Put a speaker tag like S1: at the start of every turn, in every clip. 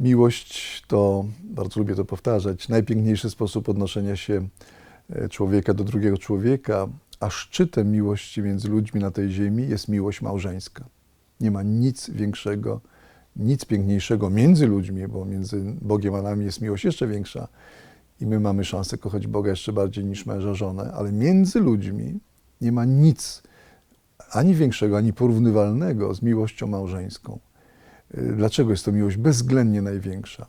S1: Miłość to, bardzo lubię to powtarzać, najpiękniejszy sposób odnoszenia się e, człowieka do drugiego człowieka, a szczytem miłości między ludźmi na tej ziemi jest miłość małżeńska. Nie ma nic większego, nic piękniejszego między ludźmi, bo między Bogiem a nami jest miłość jeszcze większa i my mamy szansę kochać Boga jeszcze bardziej niż męża, żonę, ale między ludźmi nie ma nic ani większego, ani porównywalnego z miłością małżeńską. Y, Dlaczego jest to miłość bezwzględnie największa?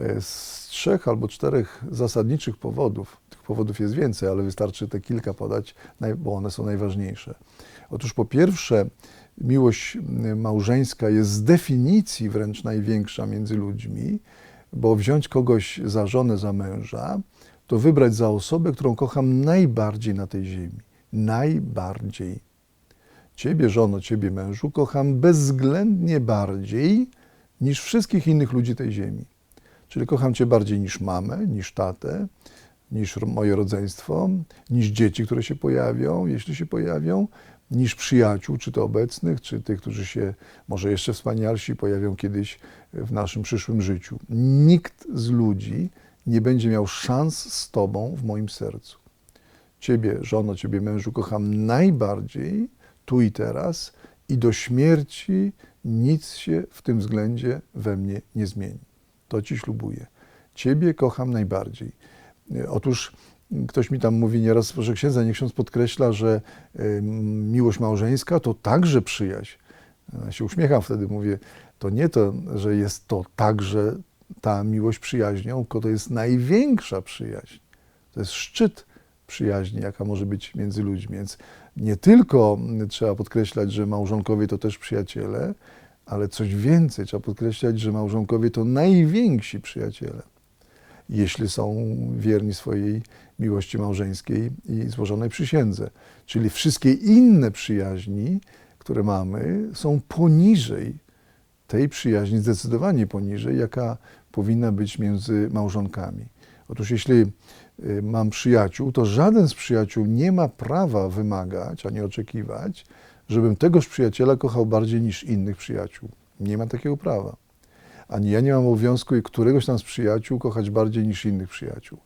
S1: Y, Z trzech albo czterech zasadniczych powodów, tych powodów jest więcej, ale wystarczy te kilka podać, bo one są najważniejsze. Otóż po pierwsze, miłość małżeńska jest z definicji wręcz największa między ludźmi, bo wziąć kogoś za żonę, za męża, to wybrać za osobę, którą kocham najbardziej na tej ziemi. Najbardziej. Ciebie, żono, ciebie, mężu, kocham bezwzględnie bardziej niż wszystkich innych ludzi tej ziemi. Czyli kocham Cię bardziej niż mamę, niż tatę, niż moje rodzeństwo, niż dzieci, które się pojawią, jeśli się pojawią, niż przyjaciół, czy to obecnych, czy tych, którzy się może jeszcze wspanialsi pojawią kiedyś w naszym przyszłym życiu. Nikt z ludzi nie będzie miał szans z Tobą w moim sercu. Ciebie, żono, Ciebie, mężu, kocham najbardziej tu i teraz i do śmierci nic się w tym względzie we mnie nie zmieni. To Ci ślubuję. Ciebie kocham najbardziej. E, Otóż ktoś mi tam mówi nieraz, że księdza, niech ksiądz podkreśla, że miłość małżeńska to także przyjaźń. Ja się uśmiecham wtedy, mówię, to nie to, że jest to także ta miłość przyjaźnią, tylko to jest największa przyjaźń. To jest szczyt przyjaźni, jaka może być między ludźmi. Więc nie tylko trzeba podkreślać, że małżonkowie to też przyjaciele, ale coś więcej, trzeba podkreślać, że małżonkowie to najwięksi przyjaciele, jeśli są wierni swojej miłości małżeńskiej i złożonej przysiędze. Czyli wszystkie inne przyjaźni, które mamy, są poniżej tej przyjaźni, zdecydowanie poniżej, jaka powinna być między małżonkami. Otóż jeśli y, mam przyjaciół, to żaden z przyjaciół nie ma prawa wymagać ani oczekiwać, żebym tegoż przyjaciela kochał bardziej niż innych przyjaciół. Nie ma takiego prawa. Ani ja nie mam obowiązku któregoś tam z przyjaciół kochać bardziej niż innych przyjaciół.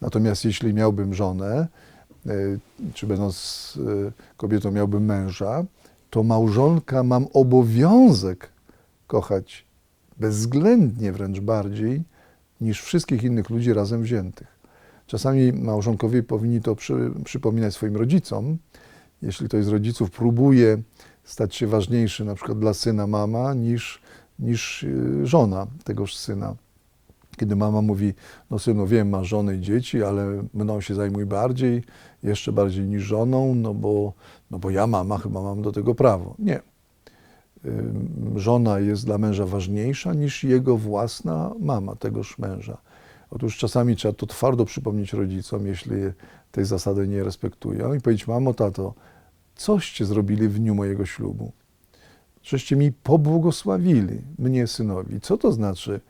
S1: Natomiast jeśli miałbym żonę, y, czy będąc y, kobietą miałbym męża, to małżonka mam obowiązek kochać bezwzględnie wręcz bardziej niż wszystkich innych ludzi razem wziętych. Czasami małżonkowie powinni to przy, przypominać swoim rodzicom. Jeśli ktoś z rodziców próbuje stać się ważniejszy, na przykład dla syna mama, niż, niż y, żona tegoż syna. Kiedy mama mówi, no synu, wiem, masz żonę i dzieci, ale mną się zajmuj bardziej, jeszcze bardziej niż żoną, no bo, no bo ja mama chyba mam do tego prawo. Nie. Żona jest dla męża ważniejsza niż jego własna mama, tegoż męża. Otóż czasami trzeba to twardo przypomnieć rodzicom, jeśli tej zasady nie respektują i powiedzieć, mamo, tato, coście zrobili w dniu mojego ślubu? Żeście mi pobłogosławili, mnie synowi. Co to znaczy,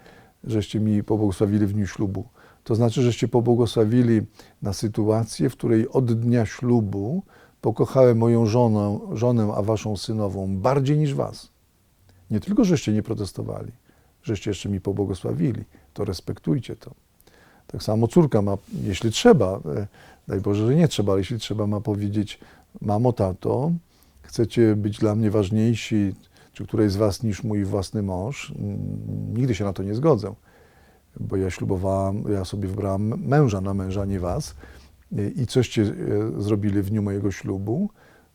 S1: żeście mi pobłogosławili w dniu ślubu? To znaczy, żeście pobłogosławili na sytuację, w której od dnia ślubu pokochałem moją żonę, żonę, a waszą synową bardziej niż was. Nie tylko, żeście nie protestowali, żeście jeszcze mi pobłogosławili, to respektujcie to. Tak samo córka ma, jeśli trzeba, e, daj Boże, że nie trzeba, ale jeśli trzeba, ma powiedzieć, mamo, tato, chcecie być dla mnie ważniejsi, czy któreś z was niż mój własny mąż, Mm, nigdy się na to nie zgodzę, bo ja ślubowałam, ja sobie wybrałam męża na męża, nie was. I coście e, zrobili w dniu mojego ślubu?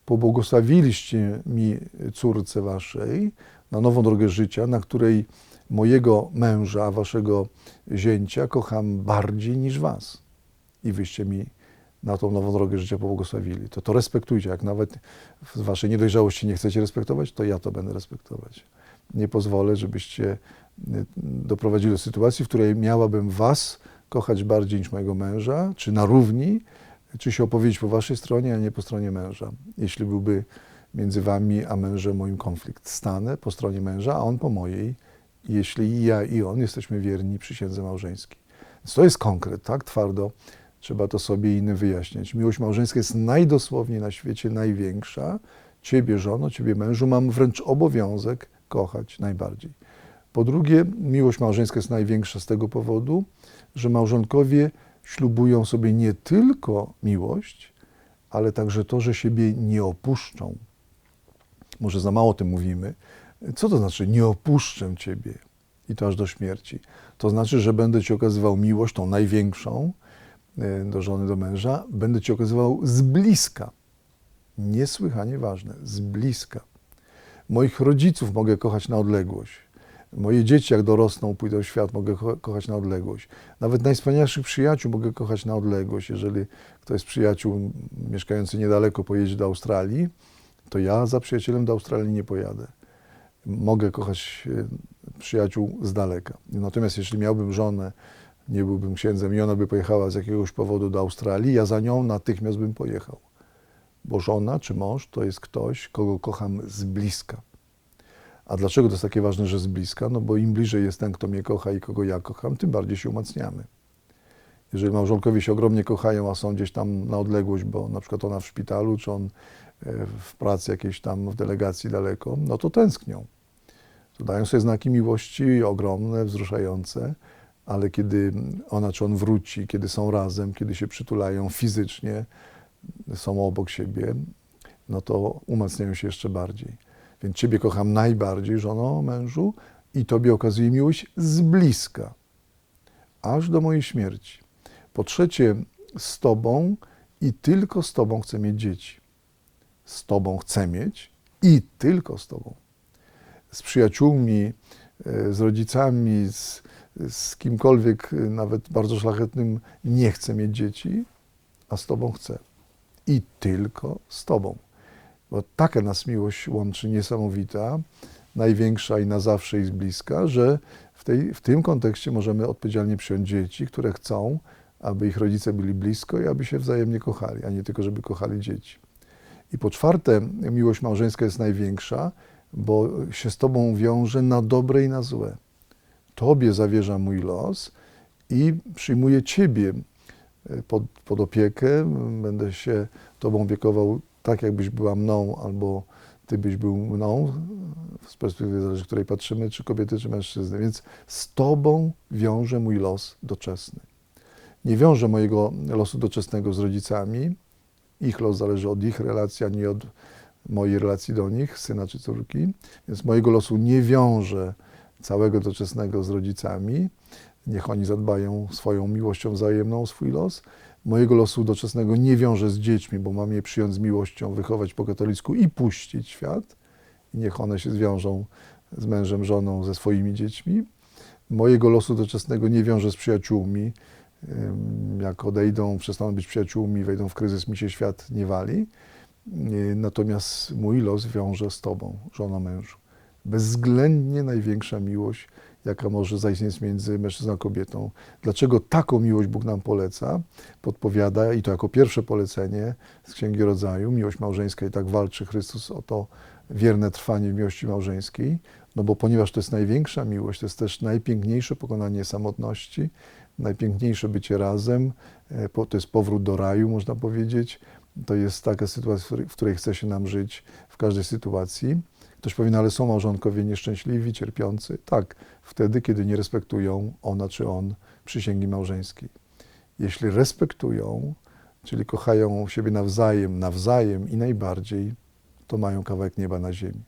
S1: Pobłogosławiliście mi córce waszej na nową drogę życia, na której mojego męża, waszego zięcia kocham bardziej niż was. I wyście mi na tą nową drogę życia pobłogosławili. To to respektujcie. Jak nawet w waszej niedojrzałości nie chcecie respektować, to ja to będę respektować. Nie pozwolę, żebyście y, doprowadzili do sytuacji, w której miałabym was kochać bardziej niż mojego męża, czy na równi, czy się opowiedzieć po waszej stronie, a nie po stronie męża. Jeśli byłby między wami a mężem moim konflikt, stanę po stronie męża, a on po mojej, jeśli i ja i on jesteśmy wierni przysiędze małżeńskiej. Więc to jest konkret, tak twardo trzeba to sobie innym wyjaśniać. Miłość małżeńska jest najdosłowniej na świecie największa. Ciebie, żono, ciebie, mężu, mam wręcz obowiązek kochać najbardziej. Po drugie, miłość małżeńska jest największa z tego powodu, że małżonkowie ślubują sobie nie tylko miłość, ale także to, że siebie nie opuszczą. Może za mało o tym mówimy. Co to znaczy nie opuszczę Ciebie i to aż do śmierci? To znaczy, że będę Ci okazywał miłość, tą największą do żony, do męża, będę Ci okazywał z bliska. Niesłychanie ważne, z bliska. Moich rodziców mogę kochać na odległość. Moje dzieci, jak dorosną, pójdą w świat, mogę ko- kochać na odległość. Nawet najwspanialszych przyjaciół mogę kochać na odległość. Jeżeli ktoś z przyjaciół mieszkający niedaleko pojedzie do Australii, to ja za przyjacielem do Australii nie pojadę. Mogę kochać e, przyjaciół z daleka. Natomiast jeśli miałbym żonę, nie byłbym księdzem i ona by pojechała z jakiegoś powodu do Australii, ja za nią natychmiast bym pojechał. Bo żona czy mąż to jest ktoś, kogo kocham z bliska. A dlaczego to jest takie ważne, że z bliska? No bo im bliżej jest ten, kto mnie kocha i kogo ja kocham, tym bardziej się umacniamy. Jeżeli małżonkowie się ogromnie kochają, a są gdzieś tam na odległość, bo na przykład ona w szpitalu, czy on e, w pracy jakiejś tam w delegacji daleko, no to tęsknią. To dają sobie znaki miłości ogromne, wzruszające, ale kiedy ona czy on wróci, kiedy są razem, kiedy się przytulają fizycznie, są obok siebie, no to umacniają się jeszcze bardziej. Więc Ciebie kocham najbardziej, żono, mężu, i Tobie okazuję miłość z bliska, aż do mojej śmierci. Po trzecie, z Tobą i tylko z Tobą chcę mieć dzieci. Z Tobą chcę mieć i tylko z Tobą. Z przyjaciółmi, e, z rodzicami, z, z kimkolwiek, e, nawet bardzo szlachetnym, nie chcę mieć dzieci, a z Tobą chcę. I tylko z Tobą. Bo taka nas miłość łączy niesamowita, największa i na zawsze i z bliska, że w, tej, w tym kontekście możemy odpowiedzialnie przyjąć dzieci, które chcą, aby ich rodzice byli blisko i aby się wzajemnie kochali, a nie tylko, żeby kochali dzieci. I po czwarte, miłość małżeńska jest największa, bo się z Tobą wiąże na dobre i na złe. Tobie zawierza mój los i przyjmuję Ciebie pod, pod opiekę. Będę się Tobą opiekował tak, jakbyś była mną, albo Ty byś był mną, z perspektywy zależy, której patrzymy, czy kobiety, czy mężczyzny. Więc z Tobą wiąże mój los doczesny. Nie wiążę mojego losu doczesnego z rodzicami. Ich los zależy od ich relacji, a nie od mojej relacji do nich, syna czy córki. Więc mojego losu nie wiążę całego doczesnego z rodzicami. Niech oni zadbają swoją miłością wzajemną o swój los. Mojego losu doczesnego nie wiążę z dziećmi, bo mam je przyjąć z miłością, wychować po katolicku i puścić świat. I niech one się zwiążą z mężem, żoną, ze swoimi dziećmi. Mojego losu doczesnego nie wiążę z przyjaciółmi. Jak odejdą, przestaną być przyjaciółmi, wejdą w kryzys, mi się świat nie wali. Yy, Natomiast mój los wiąże z Tobą, żono, mężu. Bezwzględnie największa miłość, jaka może zaistnieć między mężczyzną a kobietą. Dlaczego taką miłość Bóg nam poleca? Podpowiada, i to jako pierwsze polecenie z Księgi Rodzaju, miłość małżeńska i tak walczy Chrystus o to wierne trwanie w miłości małżeńskiej, no bo ponieważ to jest największa miłość, to jest też najpiękniejsze pokonanie samotności, najpiękniejsze bycie razem, e, to jest powrót do raju, można powiedzieć. To jest taka sytuacja, w której chce się nam żyć w każdej sytuacji. Ktoś powie, no ale są małżonkowie nieszczęśliwi, cierpiący. Tak, wtedy, kiedy nie respektują ona czy on przysięgi małżeńskiej. Jeśli respektują, czyli kochają siebie nawzajem, nawzajem i najbardziej, to mają kawałek nieba na ziemi.